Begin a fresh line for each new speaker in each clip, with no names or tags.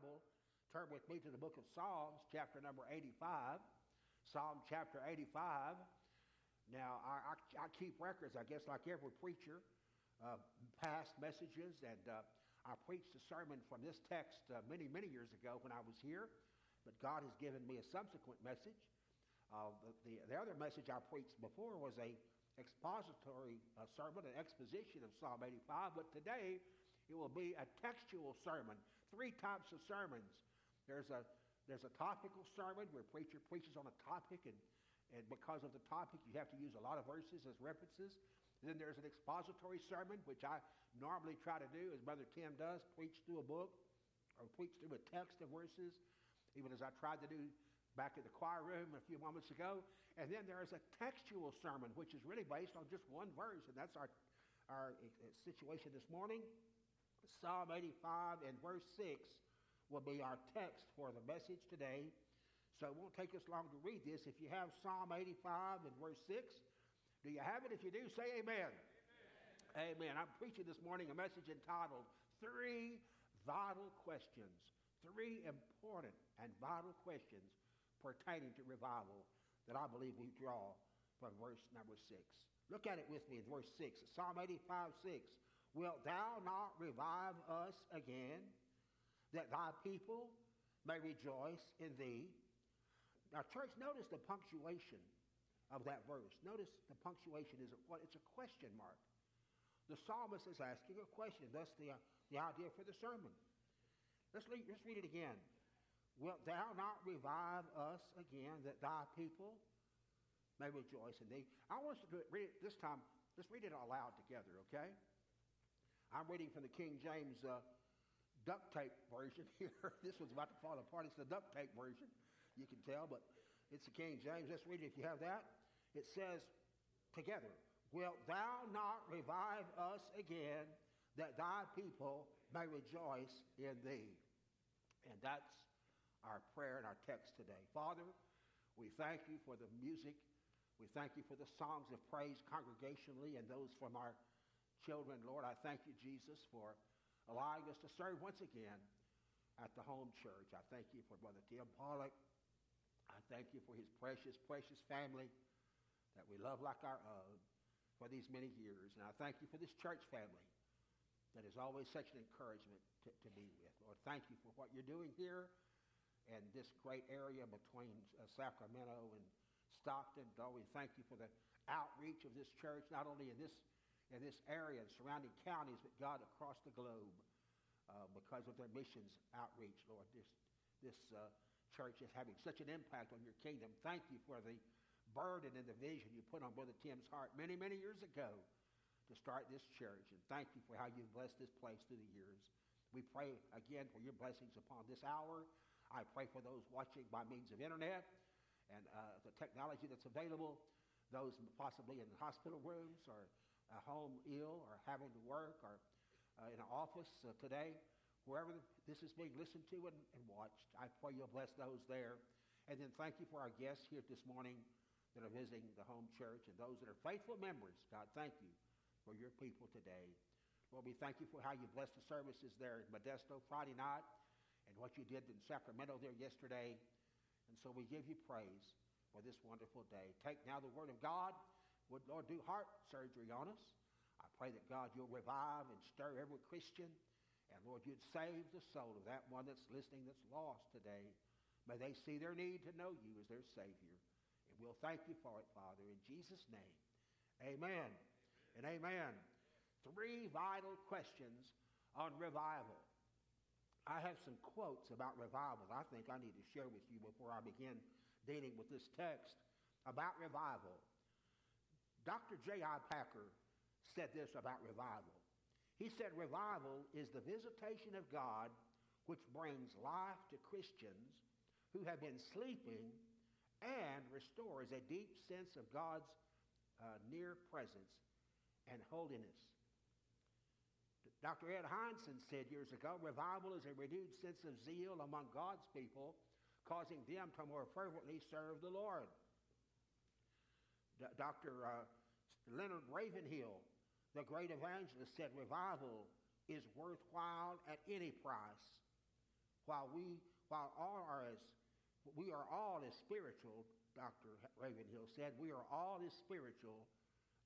Bible, turn with me to the book of Psalms, chapter number 85. Psalm chapter 85. Now, I, I, I keep records, I guess, like every preacher, uh, past messages, and uh, I preached a sermon from this text uh, many, many years ago when I was here, but God has given me a subsequent message. Uh, the, the, the, other message I preached before was a expository uh, sermon, an exposition of Psalm 85, but today it will be a textual sermon. Three types of sermons. There's a, there's a topical sermon where a preacher preaches on a topic, and, and because of the topic, you have to use a lot of verses as references. Then there's an expository sermon, which I normally try to do, as Brother Tim does, preach through a book or preach through a text of verses, even as I tried to do back in the choir room a few moments ago. And then there is a textual sermon, which is really based on just one verse, and that's our, our uh, situation this morning. Psalm 85 and verse 6 will be our text for the message today. So it won't take us long to read this. If you have Psalm 85 and verse 6, do you have it? If you do, say amen. Amen. amen. I'm preaching this morning a message entitled Three Vital Questions. Three important and vital questions pertaining to revival that I believe we draw from verse number 6. Look at it with me in verse 6. Psalm 85 6. Wilt thou not revive us again, that thy people may rejoice in thee? Now, church, notice the punctuation of that verse. Notice the punctuation is what it's a question mark. The psalmist is asking a question. That's the, the idea for the sermon. Let's read, let's read it again. Wilt thou not revive us again, that thy people may rejoice in thee? I want us to read it this time. Let's read it aloud together, okay? I'm reading from the King James uh, duct tape version here. this one's about to fall apart. It's the duct tape version, you can tell, but it's the King James. Let's read it if you have that. It says, together, Wilt thou not revive us again, that thy people may rejoice in thee? And that's our prayer and our text today. Father, we thank you for the music. We thank you for the songs of praise congregationally and those from our children. Lord, I thank you, Jesus, for allowing us to serve once again at the home church. I thank you for Brother Tim Pollock. I thank you for his precious, precious family that we love like our own for these many years. And I thank you for this church family that is always such an encouragement to, to be with. Lord, thank you for what you're doing here and this great area between uh, Sacramento and Stockton. Lord, we thank you for the outreach of this church, not only in this, in this area and surrounding counties, but God across the globe uh, because of their missions outreach, Lord. This, this uh, church is having such an impact on your kingdom. Thank you for the burden and the vision you put on Brother Tim's heart many, many years ago to start this church. And thank you for how you've blessed this place through the years. We pray again for your blessings upon this hour. I pray for those watching by means of internet and uh, the technology that's available, those possibly in hospital rooms or at home ill or having to work or uh, in an office uh, today, wherever this is being listened to and, and watched. I pray you'll bless those there. And then thank you for our guests here this morning that are visiting the home church and those that are faithful members. God, thank you for your people today. Lord, we thank you for how you blessed the services there in Modesto Friday night and what you did in Sacramento there yesterday. And so we give you praise for this wonderful day. Take now the word of God. Would, Lord, do heart surgery on us. I pray that, God, you'll revive and stir every Christian. And, Lord, you'd save the soul of that one that's listening that's lost today. May they see their need to know you as their Savior. And we'll thank you for it, Father, in Jesus' name. Amen, amen. and amen. Three vital questions on revival. I have some quotes about revival I think I need to share with you before I begin dealing with this text about revival. Dr. J.I. Packer said this about revival. He said, Revival is the visitation of God which brings life to Christians who have been sleeping and restores a deep sense of God's uh, near presence and holiness. Dr. Ed Hindson said years ago revival is a renewed sense of zeal among God's people, causing them to more fervently serve the Lord. Dr. Uh, Leonard Ravenhill, the great evangelist, said revival is worthwhile at any price. while we, while all are as, we are all as spiritual, Dr. Ravenhill said, we are all as spiritual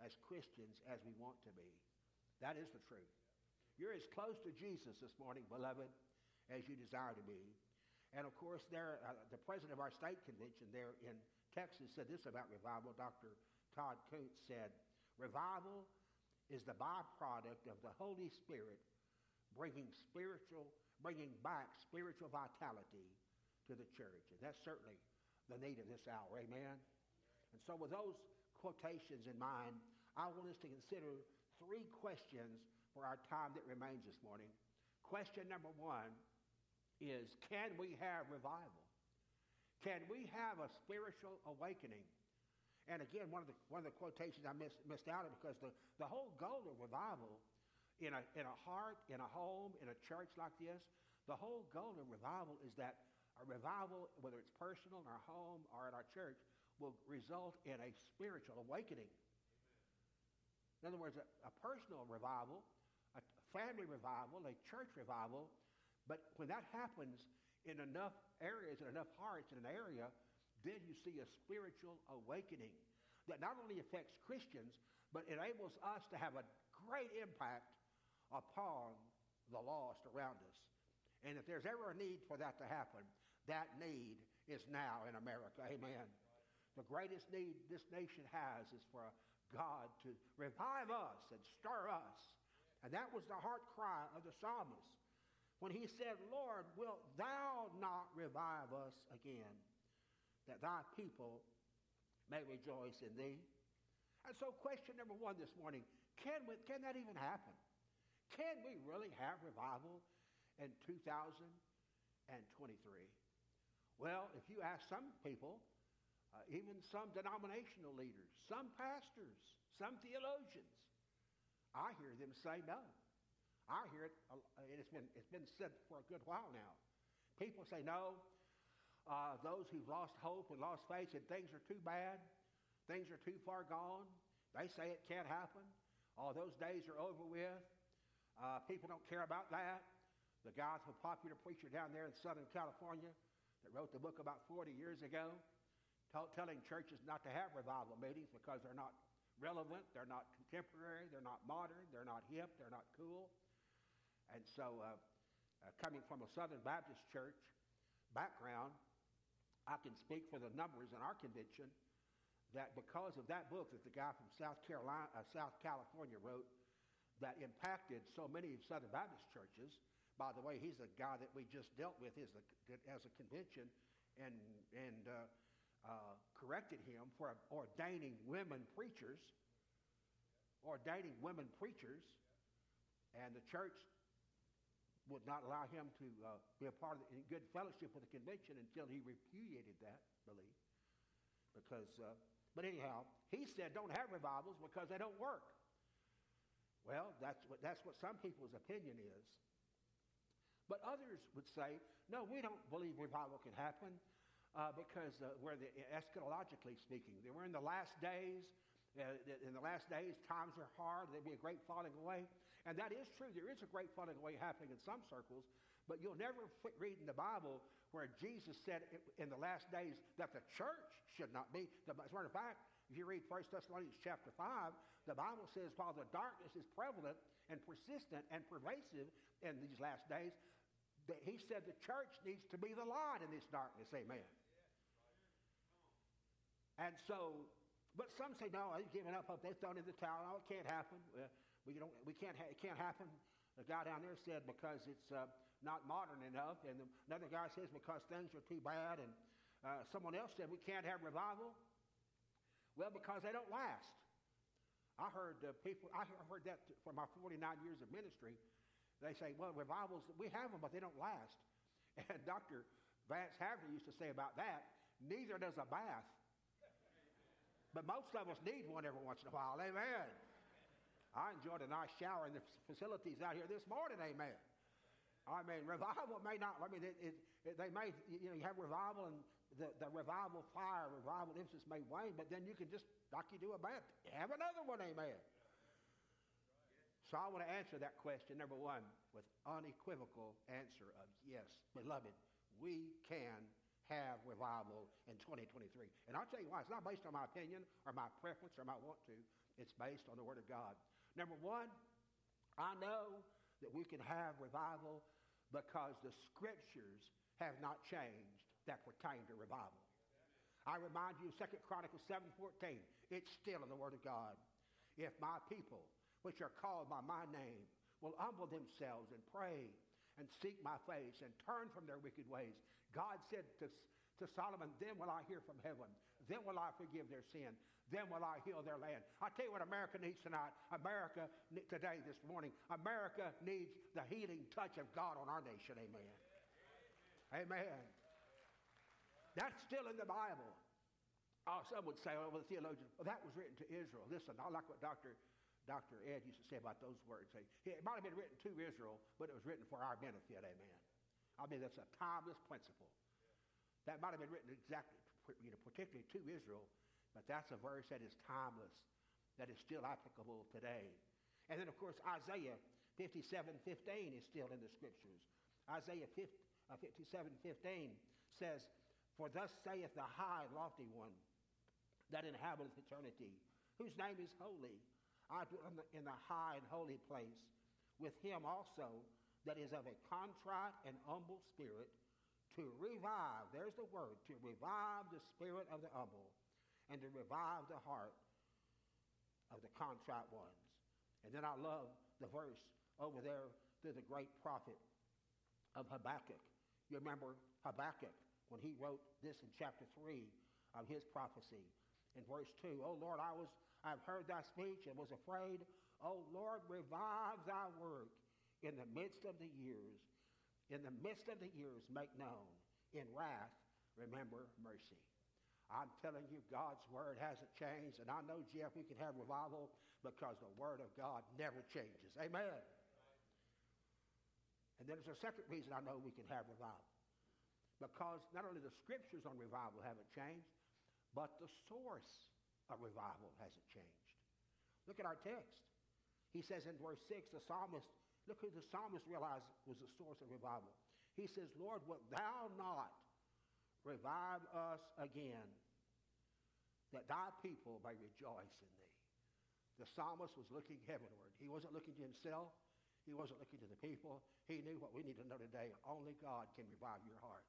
as Christians as we want to be. That is the truth. You're as close to Jesus this morning, beloved, as you desire to be. And of course, there, uh, the president of our state convention there in Texas said this about revival. Dr. Todd Coates said, Revival is the byproduct of the Holy Spirit bringing spiritual, bringing back spiritual vitality to the church. And that's certainly the need of this hour. Amen. And so with those quotations in mind, I want us to consider three questions for our time that remains this morning. Question number one is, can we have revival? Can we have a spiritual awakening? And again, one of the, one of the quotations I missed, missed out on because the, the whole goal of revival in a, in a heart, in a home, in a church like this, the whole goal of revival is that a revival, whether it's personal in our home or in our church, will result in a spiritual awakening. In other words, a, a personal revival, a family revival, a church revival, but when that happens in enough areas, and enough hearts in an area, then you see a spiritual awakening that not only affects Christians, but enables us to have a great impact upon the lost around us. And if there's ever a need for that to happen, that need is now in America. Amen. The greatest need this nation has is for God to revive us and stir us. And that was the heart cry of the psalmist when he said, Lord, wilt thou not revive us again? that thy people may rejoice in thee. And so, question number one this morning can, we, can that even happen? Can we really have revival in 2023? Well, if you ask some people, uh, even some denominational leaders, some pastors, some theologians, I hear them say no. I hear it, and it's been, it's been said for a good while now. People say, no, uh, those who've lost hope and lost faith and things are too bad, things are too far gone. They say it can't happen. All those days are over with. Uh, people don't care about that. The guy, the popular preacher down there in Southern California that wrote the book about 40 years ago, t- telling churches not to have revival meetings because they're not relevant, they're not contemporary, they're not modern, they're not hip, they're not cool. And so, uh, uh, coming from a Southern Baptist church background, I can speak for the numbers in our convention that because of that book that the guy from South Carolina, uh, South California wrote, that impacted so many Southern Baptist churches. By the way, he's a guy that we just dealt with as a, as a convention and, and uh, uh, corrected him for ordaining women preachers, ordaining women preachers, and the church would not allow him to uh, be a part of the, in good fellowship with the convention until he repudiated that belief. Because, uh, but anyhow, he said don't have revivals because they don't work. Well, that's what, that's what some people's opinion is. But others would say, no, we don't believe revival can happen uh, because uh, we're the, eschatologically speaking, we're in the last days. Uh, in the last days, times are hard. There'll be a great falling away. And that is true. There is a great falling away happening in some circles, but you'll never read in the Bible where Jesus said in the last days that the church should not be. As a matter of fact, if you read 1 Thessalonians chapter 5, the Bible says while the darkness is prevalent and persistent and pervasive in these last days, that he said the church needs to be the light in this darkness. Amen. And so, but some say, no, they've given up. They've thrown in the towel. No, it can't happen. We, don't, we can't ha- it can't happen. The guy down there said because it's uh, not modern enough. And another guy says because things are too bad. And uh, someone else said we can't have revival. Well, because they don't last. I heard uh, people, I heard that for my 49 years of ministry. They say, well, revivals, we have them, but they don't last. And Dr. Vance Havner used to say about that, neither does a bath. But most of us need one every once in a while. Amen. I enjoyed a nice shower in the facilities out here this morning, amen. I mean, revival may not, I mean, it, it, it, they may, you know, you have revival and the, the revival fire, revival emphasis may wane, but then you can just, like you do a bath, have another one, amen. So I want to answer that question, number one, with unequivocal answer of yes, beloved, we can have revival in 2023. And I'll tell you why. It's not based on my opinion or my preference or my want to. It's based on the Word of God. Number one, I know that we can have revival because the Scriptures have not changed that pertain to revival. I remind you, 2 Chronicles 7.14, it's still in the Word of God. If my people, which are called by my name, will humble themselves and pray and seek my face and turn from their wicked ways. God said to, to Solomon, then will I hear from heaven. Then will I forgive their sin. Then will I heal their land. I tell you what America needs tonight. America today, this morning, America needs the healing touch of God on our nation. Amen. Amen. That's still in the Bible. Oh, some would say, oh, well, the theologian, well, that was written to Israel. Listen, I like what Dr. Dr. Ed used to say about those words. It might have been written to Israel, but it was written for our benefit. Amen. I mean, that's a timeless principle. That might have been written exactly, you know, particularly to Israel, but that's a verse that is timeless, that is still applicable today. And then, of course, Isaiah 57, 15 is still in the scriptures. Isaiah 50, uh, 57, 15 says, For thus saith the high lofty one that inhabiteth eternity, whose name is holy. I dwell in the, in the high and holy place with him also that is of a contrite and humble spirit to revive, there's the word, to revive the spirit of the humble and to revive the heart of the contrite ones. And then I love the verse over there through the great prophet of Habakkuk. You remember Habakkuk when he wrote this in chapter 3 of his prophecy. In verse 2, Oh Lord, I was I've heard thy speech and was afraid. Oh Lord, revive thy work in the midst of the years. In the midst of the years, make known. In wrath, remember mercy. I'm telling you, God's word hasn't changed. And I know, Jeff, we can have revival because the word of God never changes. Amen. And then there's a second reason I know we can have revival. Because not only the scriptures on revival haven't changed, but the source of revival hasn't changed. Look at our text. He says in verse 6, the psalmist, look who the psalmist realized was the source of revival. He says, Lord, wilt thou not revive us again, that thy people may rejoice in thee? The psalmist was looking heavenward. He wasn't looking to himself. He wasn't looking to the people. He knew what we need to know today. Only God can revive your heart.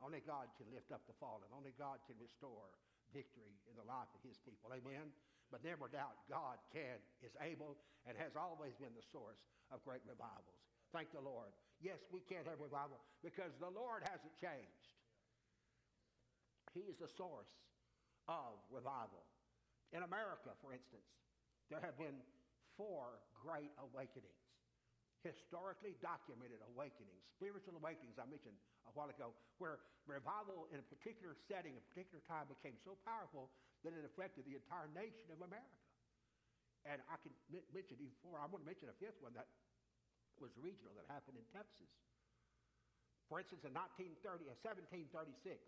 Only God can lift up the fallen. Only God can restore victory in the life of his people. Amen? But never doubt God can, is able, and has always been the source of great revivals. Thank the Lord. Yes, we can have revival because the Lord hasn't changed. He is the source of revival. In America, for instance, there have been four great awakenings historically documented awakenings, spiritual awakenings I mentioned a while ago, where revival in a particular setting, a particular time became so powerful that it affected the entire nation of America. And I can mention even four. I want to mention a fifth one that was regional that happened in Texas. For instance, in 1930, uh, 1736,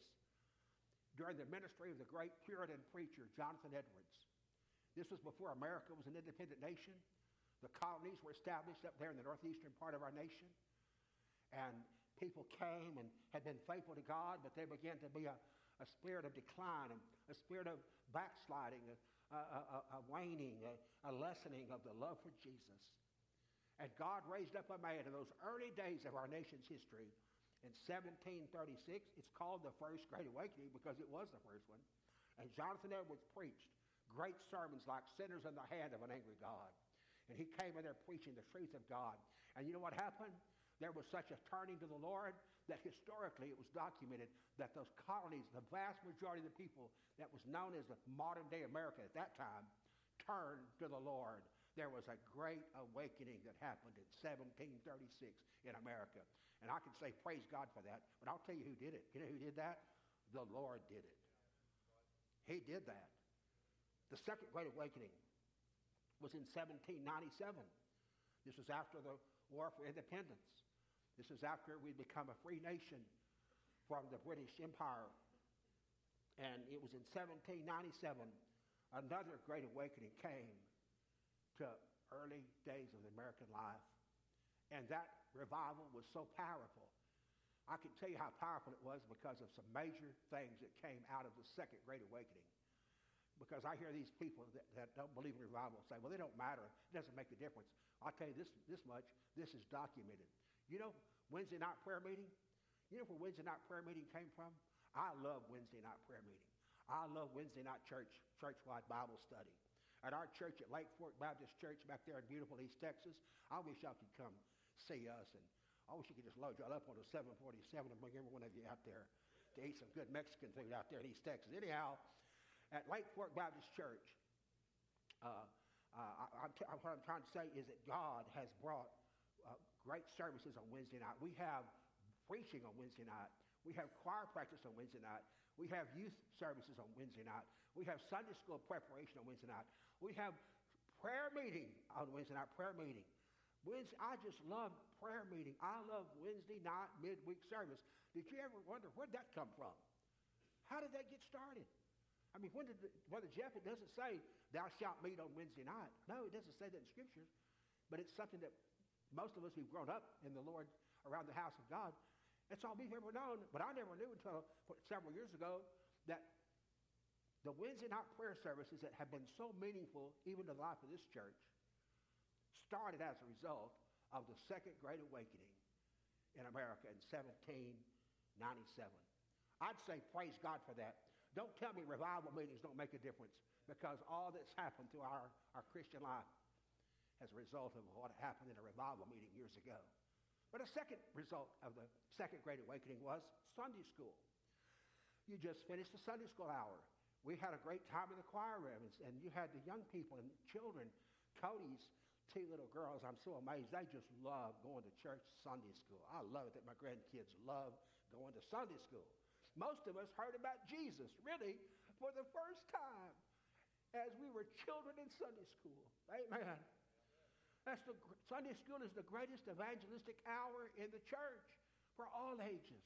during the ministry of the great Puritan preacher Jonathan Edwards, this was before America was an independent nation. The colonies were established up there in the northeastern part of our nation. And people came and had been faithful to God, but there began to be a, a spirit of decline, a spirit of backsliding, a, a, a waning, a, lessening of the love for Jesus. And God raised up a man in those early days of our nation's history in 1736. It's called the First Great Awakening because it was the first one. And Jonathan Edwards preached great sermons like Sinners in the Hand of an Angry God. And he came in there preaching the truth of God. And you know what happened? There was such a turning to the Lord that historically it was documented that those colonies, the vast majority of the people that was known as the modern day America at that time, turned to the Lord. There was a great awakening that happened in 1736 in America. And I can say praise God for that, but I'll tell you who did it. You know who did that? The Lord did it. He did that. The second great awakening was in 1797. This was after the War for Independence. This was after we'd become a free nation from the British Empire. And it was in 1797 another great awakening came to early days of the American life. And that revival was so powerful. I can tell you how powerful it was because of some major things that came out of the Second Great Awakening. Because I hear these people that, that don't believe in revival say, well, they don't matter. It doesn't make a difference. I'll tell you this, this much. This is documented. You know, Wednesday night prayer meeting? You know where Wednesday night prayer meeting came from? I love Wednesday night prayer meeting. I love Wednesday night church, church-wide Bible study. At our church at Lake Fork Baptist Church back there in beautiful East Texas, I wish y'all could come see us. And I wish you could just load y'all up on a 747 and bring every one of you out there to eat some good Mexican food out there in East Texas. Anyhow, at Lake Fork Baptist Church, uh, uh, I, t- what I'm trying to say is that God has brought uh, great services on Wednesday night. We have preaching on Wednesday night. We have choir practice on Wednesday night. We have youth services on Wednesday night. We have Sunday school preparation on Wednesday night. We have prayer meeting on Wednesday night, prayer meeting. Wednesday, I just love prayer meeting. I love Wednesday night midweek service. Did you ever wonder where'd that come from? How did that get started? I mean, when did the, Brother Jeff, it doesn't say, thou shalt meet on Wednesday night. No, it doesn't say that in Scriptures. But it's something that most of us who've grown up in the Lord around the house of God, that's all we've ever known. But I never knew until several years ago that the Wednesday night prayer services that have been so meaningful even to the life of this church started as a result of the Second Great Awakening in America in 1797. I'd say praise God for that. Don't tell me revival meetings don't make a difference because all that's happened to our, our Christian life as a result of what happened in a revival meeting years ago. But a second result of the Second Great Awakening was Sunday school. You just finished the Sunday school hour we had a great time in the choir room, and, you had the young people and children. Cody's two little girls, I'm so amazed. They just love going to church Sunday school. I love it that my grandkids love going to Sunday school. Most of us heard about Jesus, really, for the first time as we were children in Sunday school. Amen. That's the, Sunday school is the greatest evangelistic hour in the church for all ages.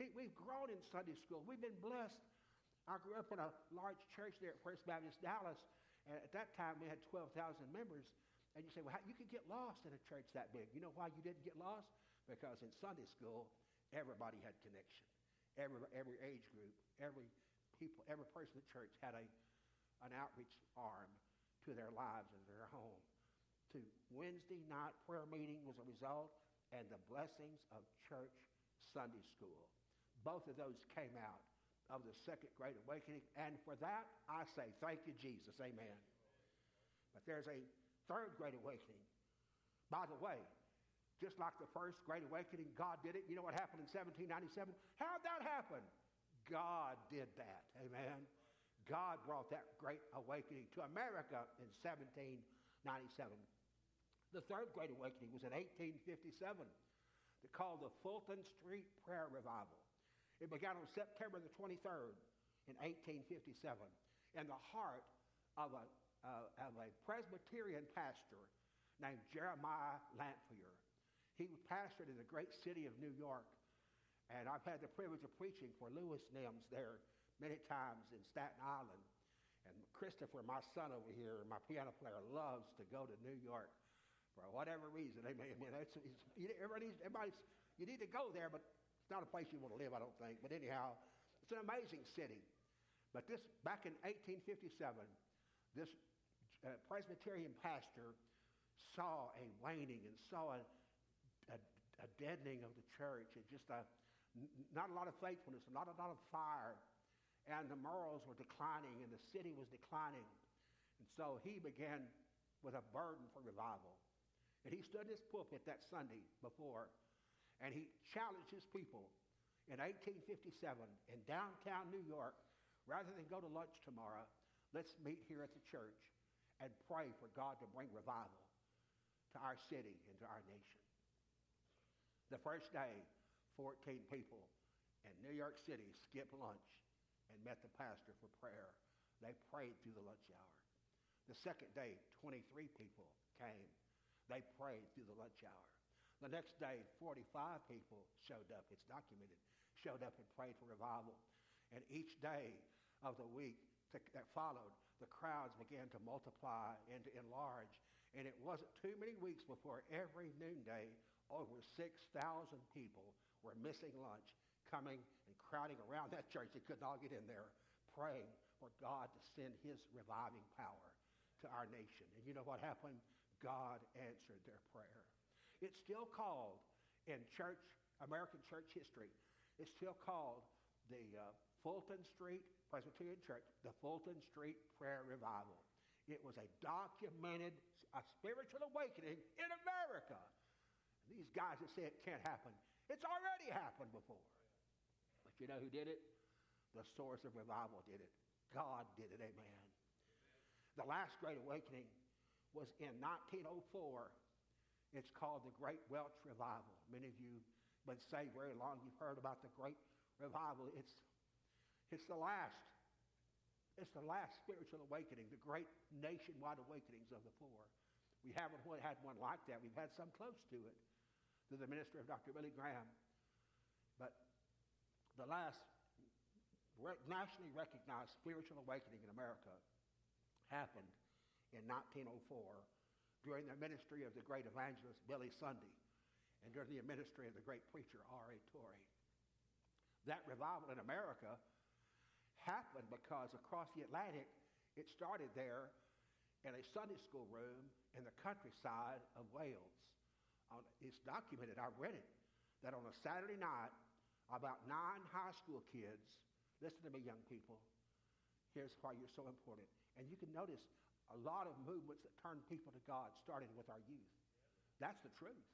We've grown in Sunday school. We've been blessed I grew up in a large church there at First Baptist Dallas, and at that time we had 12,000 members. And you say, well, how, you could get lost in a church that big. You know why you didn't get lost? Because in Sunday school, everybody had connection. Every, every age group, every people, every person in the church had a, an outreach arm to their lives and their home. To Wednesday night prayer meeting was a result, and the blessings of church Sunday school. Both of those came out of the second great awakening. And for that, I say, thank you, Jesus. Amen. But there's a third great awakening. By the way, just like the first great awakening, God did it. You know what happened in 1797? How'd that happen? God did that. Amen. God brought that great awakening to America in 1797. The third great awakening was in 1857. They called the Fulton Street Prayer Revival. It began on September the 23rd in 1857 in the heart of a, uh, of a Presbyterian pastor named Jeremiah Lanphier. He was pastored in the great city of New York, and I've had the privilege of preaching for Lewis Nims there many times in Staten Island. And Christopher, my son over here, my piano player, loves to go to New York for whatever reason. I mean, it's, it's, everybody, everybody's, you need to go there, but not a place you want to live, I don't think. But anyhow, it's an amazing city. But this, back in 1857, this uh, Presbyterian pastor saw a waning and saw a, a, a deadening of the church and just a, n- not a lot of faithfulness, not a lot of fire. And the morals were declining and the city was declining. And so he began with a burden for revival. And he stood in his pulpit that Sunday before and he challenged his people in 1857 in downtown New York rather than go to lunch tomorrow, let's meet here at the church and pray for God to bring revival to our city and to our nation. The first day, 14 people in New York City skipped lunch and met the pastor for prayer. They prayed through the lunch hour. The second day, 23 people came. They prayed through the lunch hour. The next day, 45 people showed up. It's documented. Showed up and prayed for revival. And each day of the week that followed, the crowds began to multiply and to enlarge. And it wasn't too many weeks before every noonday, over 6,000 people were missing lunch, coming and crowding around that church. They couldn't get in there, praying for God to send his reviving power to our nation. And you know what happened? God answered their prayer. It's still called in church, American church history, it's still called the uh, Fulton Street Presbyterian Church, the Fulton Street Prayer Revival. It was a documented a spiritual awakening in America. These guys that say it can't happen, it's already happened before. But you know who did it? The source of revival did it. God did it. Amen. The last great awakening was in 1904. It's called the Great Welsh Revival. Many of you been saved very long. You've heard about the Great Revival. It's, it's the last it's the last spiritual awakening, the great nationwide awakenings of the four. We haven't had one like that. We've had some close to it through the ministry of Dr. Billy Graham. But the last nationally recognized spiritual awakening in America happened in 1904 during the ministry of the great evangelist Billy Sunday and during the ministry of the great preacher R.A. Torrey. That revival in America happened because across the Atlantic, it started there in a Sunday school room in the countryside of Wales. it's documented, I read it, that on a Saturday night, about nine high school kids, listen to me, young people, here's why you're so important. And you can notice a lot of movements that turn people to God started with our youth. That's the truth.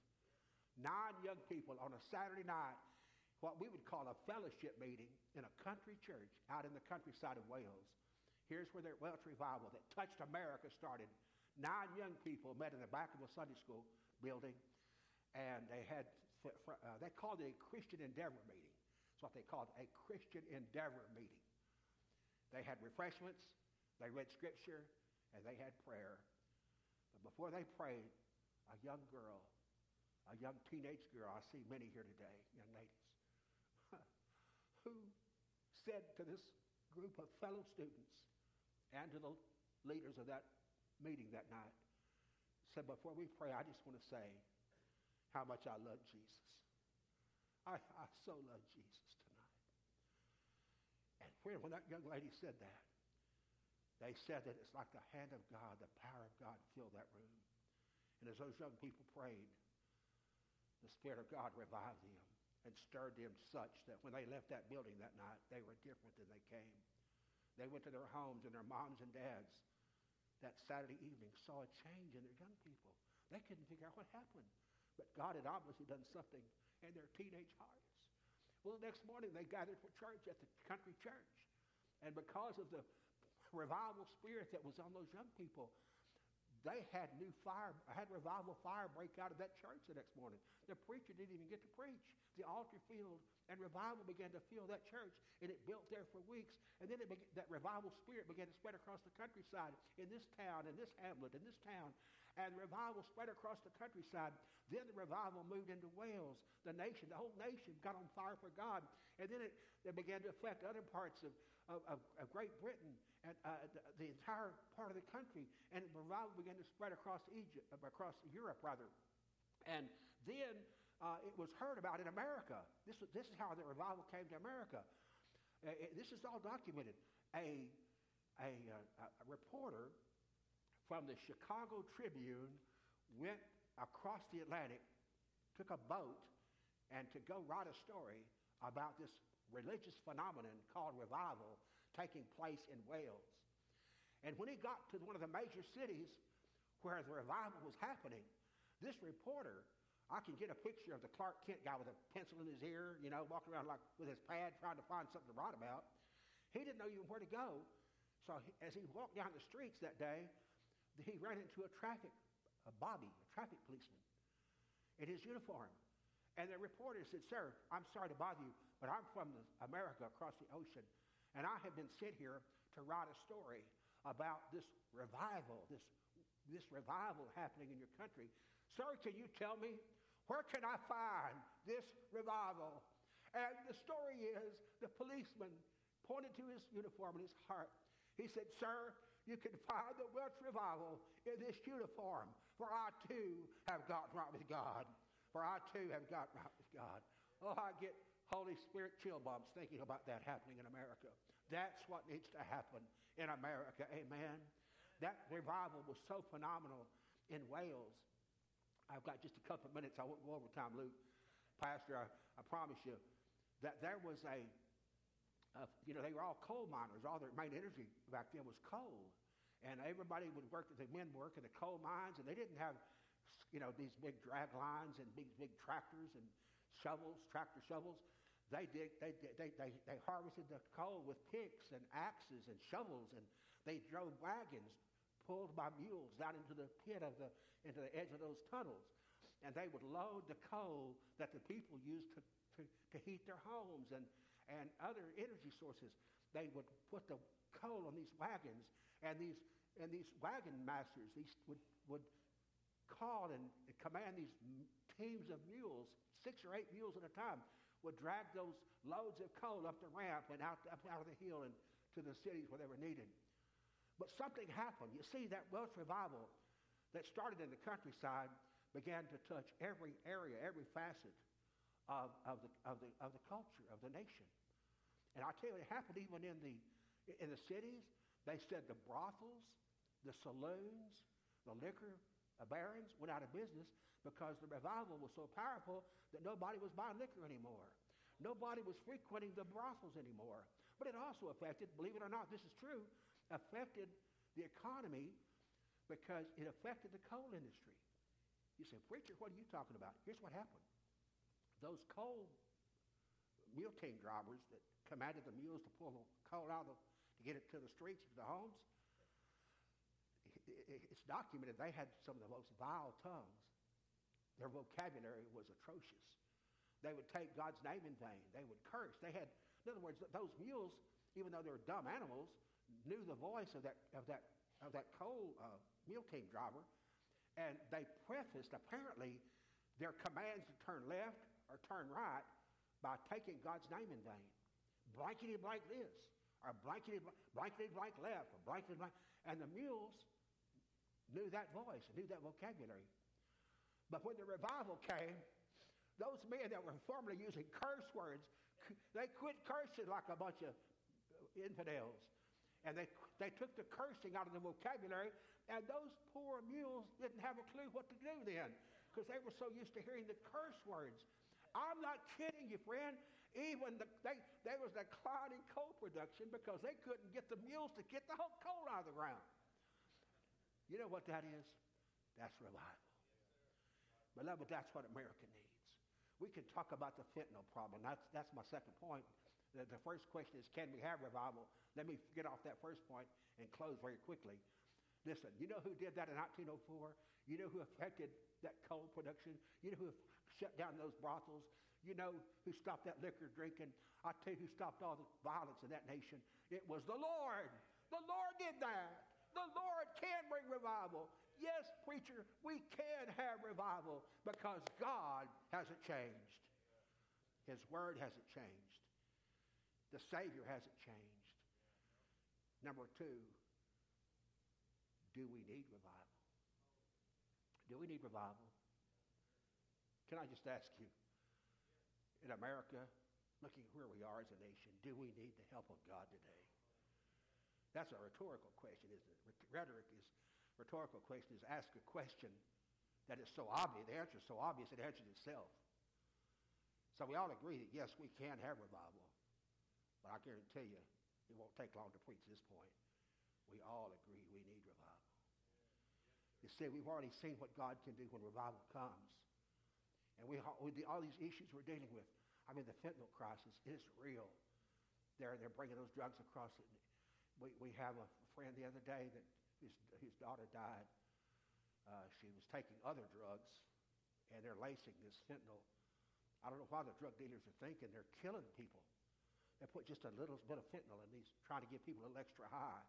Nine young people on a Saturday night what we would call a fellowship meeting in a country church out in the countryside of Wales. Here's where the Welsh revival that touched America started. Nine young people met in the back of a Sunday school building, and they had uh, they called it a Christian Endeavor meeting. That's what they called a Christian Endeavor meeting. They had refreshments, they read scripture, and they had prayer. But before they prayed, a young girl, a young teenage girl, I see many here today, young ladies, who said to this group of fellow students and to the leaders of that meeting that night, said, Before we pray, I just want to say how much I love Jesus. I, I so love Jesus tonight. And when, when that young lady said that, they said that it's like the hand of God, the power of God filled that room. And as those young people prayed, the Spirit of God revived them and stirred them such that when they left that building that night, they were different than they came. They went to their homes and their moms and dads that Saturday evening saw a change in their young people. They couldn't figure out what happened. But God had obviously done something in their teenage hearts. Well, the next morning they gathered for church at the country church. And because of the revival spirit that was on those young people, they had new fire, had revival fire break out of that church the next morning. The preacher didn't even get to preach. The altar filled, and revival began to fill that church, and it built there for weeks. And then began, that revival spirit began to spread across the countryside in this town, in this hamlet, in this town. And revival spread across the countryside. Then the revival moved into Wales, the nation, the whole nation got on fire for God. And then it, it began to affect other parts of, of, of, of Great Britain and uh, the, the, entire part of the country, and revival began to spread across Egypt, uh, across Europe rather. And then uh, it was heard about in America. This, this is how the revival came to America. Uh, it, this is all documented. A, a, uh, a reporter from the Chicago Tribune went across the Atlantic, took a boat, and to go write a story about this religious phenomenon called revival taking place in Wales. And when he got to one of the major cities where the revival was happening, this reporter, I can get a picture of the Clark Kent guy with a pencil in his ear, you know, walking around like with his pad trying to find something to write about. He didn't know even where to go. So he, as he walked down the streets that day, he ran into a traffic, a Bobby, a traffic policeman, in his uniform. And the reporter said, Sir, I'm sorry to bother you, but I'm from America across the ocean. And I have been sent here to write a story about this revival, this, this revival happening in your country. Sir, can you tell me where can I find this revival? And the story is the policeman pointed to his uniform and his heart. He said, Sir, you can find the Welsh revival in this uniform. For I too have gotten right with God. For I too have gotten right with God. Oh, I get Holy Spirit chill bumps thinking about that happening in America. That's what needs to happen in America. Amen. That revival was so phenomenal in Wales. I've got just a couple of minutes. I won't go over time, Luke. Pastor, I, I promise you that there was a, a, you know, they were all coal miners. All their main energy back then was coal. And everybody would work, the men work in the coal mines, and they didn't have, you know, these big drag lines and big, big tractors and shovels, tractor shovels. They, dig, they, they, they, they harvested the coal with picks and axes and shovels, and they drove wagons pulled by mules down into the pit of the, into the edge of those tunnels. And they would load the coal that the people used to, to, to heat their homes and, and other energy sources. They would put the coal on these wagons, and these, and these wagon masters these would, would call and command these teams of mules, six or eight mules at a time, would drag those loads of coal up the ramp and out, up out of the hill and to the cities where they were needed. But something happened. You see, that Welsh revival that started in the countryside began to touch every area, every facet of, of, the, of, the, of the culture, of the nation. And I tell you, it happened even in the, in the cities. They said the brothels, the saloons, the liquor barons went out of business because the revival was so powerful that nobody was buying liquor anymore. Nobody was frequenting the brothels anymore. But it also affected, believe it or not, this is true, affected the economy because it affected the coal industry. You say, Preacher, what are you talking about? Here's what happened. Those coal mule team drivers that commanded the mules to pull the coal out of to get it to the streets, to the homes, it's documented they had some of the most vile tongues. Their vocabulary was atrocious. They would take God's name in vain. They would curse. They had, in other words, those mules, even though they were dumb animals, knew the voice of that, of that, of that coal uh, mule team driver. And they prefaced, apparently, their commands to turn left or turn right by taking God's name in vain. Blankety blank this, or blankety, blankety blank left, or blankety blank. And the mules knew that voice, knew that vocabulary. But when the revival came, those men that were formerly using curse words, they quit cursing like a bunch of infidels. And they, they took the cursing out of the vocabulary, and those poor mules didn't have a clue what to do then because they were so used to hearing the curse words. I'm not kidding you, friend. Even the, they, there was declining coal production because they couldn't get the mules to get the whole coal out of the ground. You know what that is? That's revival. Beloved, that's what America needs. We can talk about the fentanyl problem. That's, that's my second point. The, the first question is, can we have revival? Let me get off that first point and close very quickly. Listen, you know who did that in 1904? You know who affected that coal production? You know who shut down those brothels? You know who stopped that liquor drinking? I tell you who stopped all the violence in that nation. It was the Lord. The Lord did that. The Lord can bring revival. Yes, preacher, we can have revival because God hasn't changed. His word hasn't changed. The Savior hasn't changed. Number two, do we need revival? Do we need revival? Can I just ask you, in America, looking where we are as a nation, do we need the help of God today? That's a rhetorical question, isn't it? Rhetoric is rhetorical question is ask a question that is so obvious. The answer is so obvious it answers itself. So we all agree that yes, we can have revival. But I guarantee you, it won't take long to preach this point. We all agree we need revival. You see, we've already seen what God can do when revival comes. And we, all these issues we're dealing with, I mean, the fentanyl crisis is real. They're, they're bringing those drugs across we, we have a friend the other day that his, his daughter died. Uh, she was taking other drugs, and they're lacing this fentanyl. I don't know why the drug dealers are thinking they're killing people. They put just a little bit of fentanyl in these, trying to give people an extra high,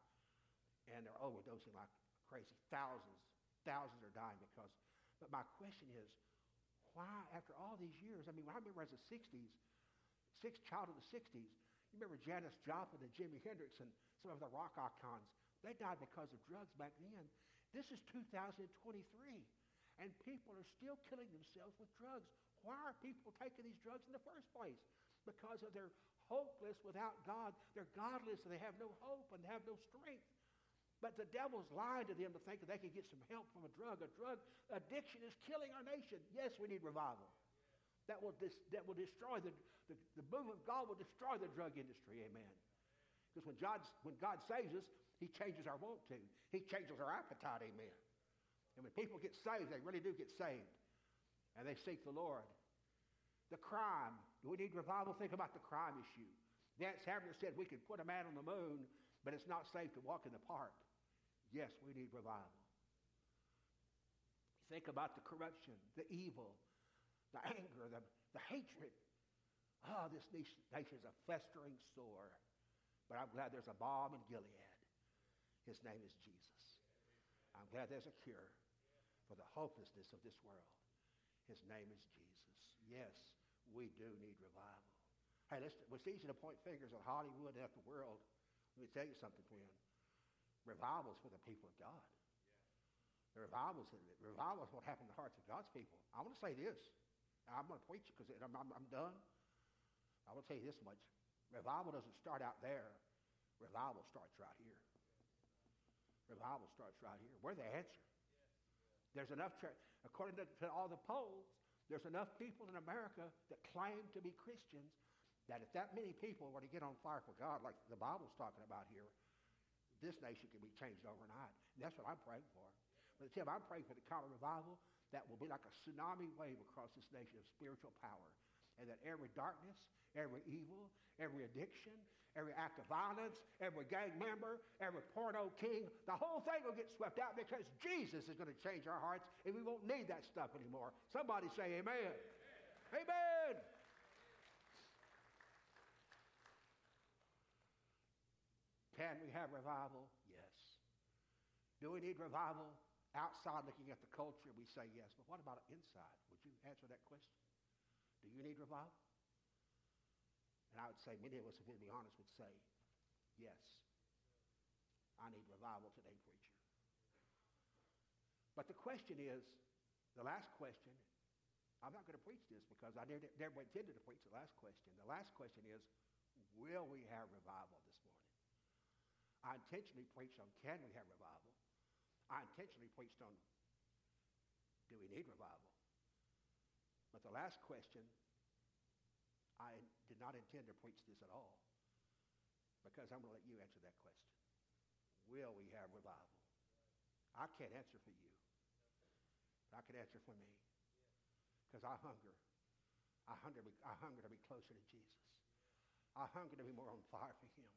and they're overdosing like crazy. Thousands, thousands are dying because. But my question is, why, after all these years, I mean, I remember as a 60s, six child of the 60s, you remember Janis Joplin and Jimi Hendrix and some of the rock icons. They died because of drugs back then. This is 2023. And people are still killing themselves with drugs. Why are people taking these drugs in the first place? Because of their hopeless without God. They're godless and they have no hope and they have no strength. But the devil's lying to them to think that they can get some help from a drug. A drug addiction is killing our nation. Yes, we need revival. That will, dis- that will destroy the, the, the move of God will destroy the drug industry. Amen. Because when, when God saves us, he changes our want to. He changes our appetite. Amen. And when people get saved, they really do get saved. And they seek the Lord. The crime. Do we need revival? Think about the crime issue. Vance Havner said we could put a man on the moon, but it's not safe to walk in the park. Yes, we need revival. Think about the corruption, the evil, the anger, the, the hatred. Oh, this nation is a festering sore. But I'm glad there's a balm in Gilead. His name is Jesus. I'm glad there's a cure for the hopelessness of this world. His name is Jesus. Yes, we do need revival. Hey, listen, it's easy to point fingers at Hollywood and at the world. Let me tell you something, friend. Revival is for the people of God. The revival is, what happened in the hearts of God's people. I want to say this. I'm going to preach because I'm, I'm, I'm done. I will tell you this much. Revival doesn't start out there. Revival starts right here. Revival starts right here. We're the answer. There's enough, church, according to, to all the polls, there's enough people in America that claim to be Christians that if that many people were to get on fire for God, like the Bible's talking about here, this nation can be changed overnight. And that's what I'm praying for. But Tim, I'm praying for the kind of revival that will be like a tsunami wave across this nation of spiritual power. And that every darkness, every evil, every addiction, every act of violence, every gang member, every porno king, the whole thing will get swept out because Jesus is going to change our hearts and we won't need that stuff anymore. Somebody say amen. Amen. amen. Can we have revival? Yes. Do we need revival? Outside looking at the culture, we say yes. But what about inside? Would you answer that question? Do you need revival? And I would say many of us, if we'd be honest, would say, yes. I need revival today, preacher. But the question is, the last question, I'm not going to preach this because I never, never intended to preach the last question. The last question is, will we have revival this morning? I intentionally preached on can we have revival? I intentionally preached on do we need revival? But the last question, I did not intend to preach this at all because I'm going to let you answer that question. Will we have revival? I can't answer for you, but I can answer for me because I hunger. I hunger, I hunger to be closer to Jesus. I hunger to be more on fire for him.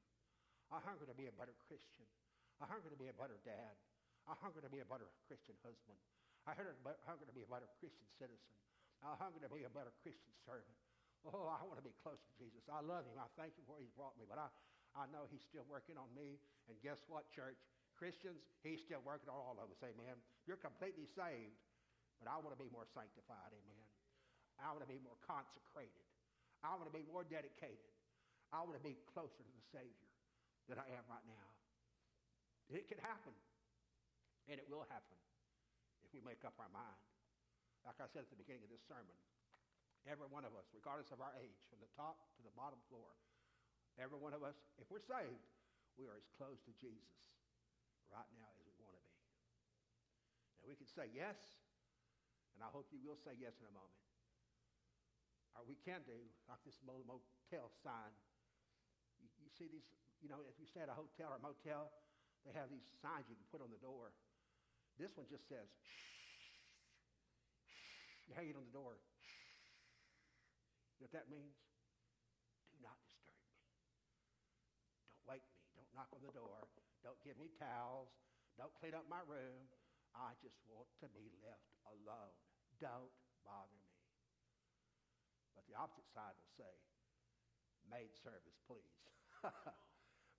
I hunger to be a better Christian. I hunger to be a better dad. I hunger to be a better Christian husband. I hunger to be a better Christian citizen. I hunger to be a better Christian servant. Oh, I want to be close to Jesus. I love him. I thank him for he's brought me. But I, I know he's still working on me. And guess what, church? Christians, he's still working on all of us. Amen. You're completely saved. But I want to be more sanctified. Amen. I want to be more consecrated. I want to be more dedicated. I want to be closer to the Savior than I am right now. It can happen, and it will happen if we make up our mind. Like I said at the beginning of this sermon, every one of us, regardless of our age, from the top to the bottom floor, every one of us, if we're saved, we are as close to Jesus right now as we want to be. And we can say yes, and I hope you will say yes in a moment. Or we can do, like this motel sign. You, you see these you know, if you stay at a hotel or a motel, they have these signs you can put on the door. This one just says, shh. You hang it on the door. You know what that means? Do not disturb me. Don't wake me. Don't knock on the door. Don't give me towels. Don't clean up my room. I just want to be left alone. Don't bother me. But the opposite side will say, maid service, please.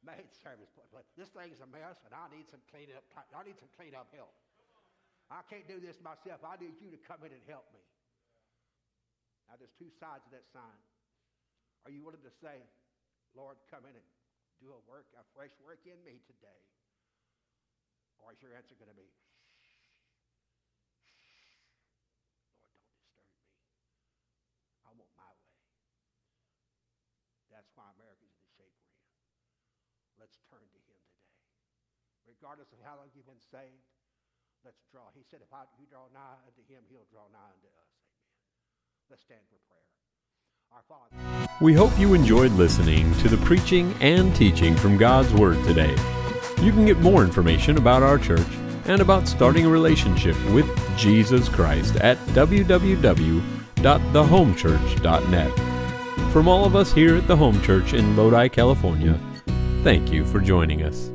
maid service please. This thing's a mess, and I need some cleanup. I need some cleanup help. I can't do this myself. I need you to come in and help me. Now, there's two sides of that sign. Are you willing to say, Lord, come in and do a work, a fresh work in me today? Or is your answer going to be, Lord, don't disturb me. I want my way. That's why America's in the shape we're in. Let's turn to him today. Regardless of how long you've been saved, let's draw. He said, if I, you draw nigh unto him, he'll draw nigh unto us. Amen. Let's stand for prayer. Our Father.
We hope you enjoyed listening to the preaching and teaching from God's Word today. You can get more information about our church and about starting a relationship with Jesus Christ at www.thehomechurch.net. From all of us here at the Home Church in Lodi, California, thank you for joining us.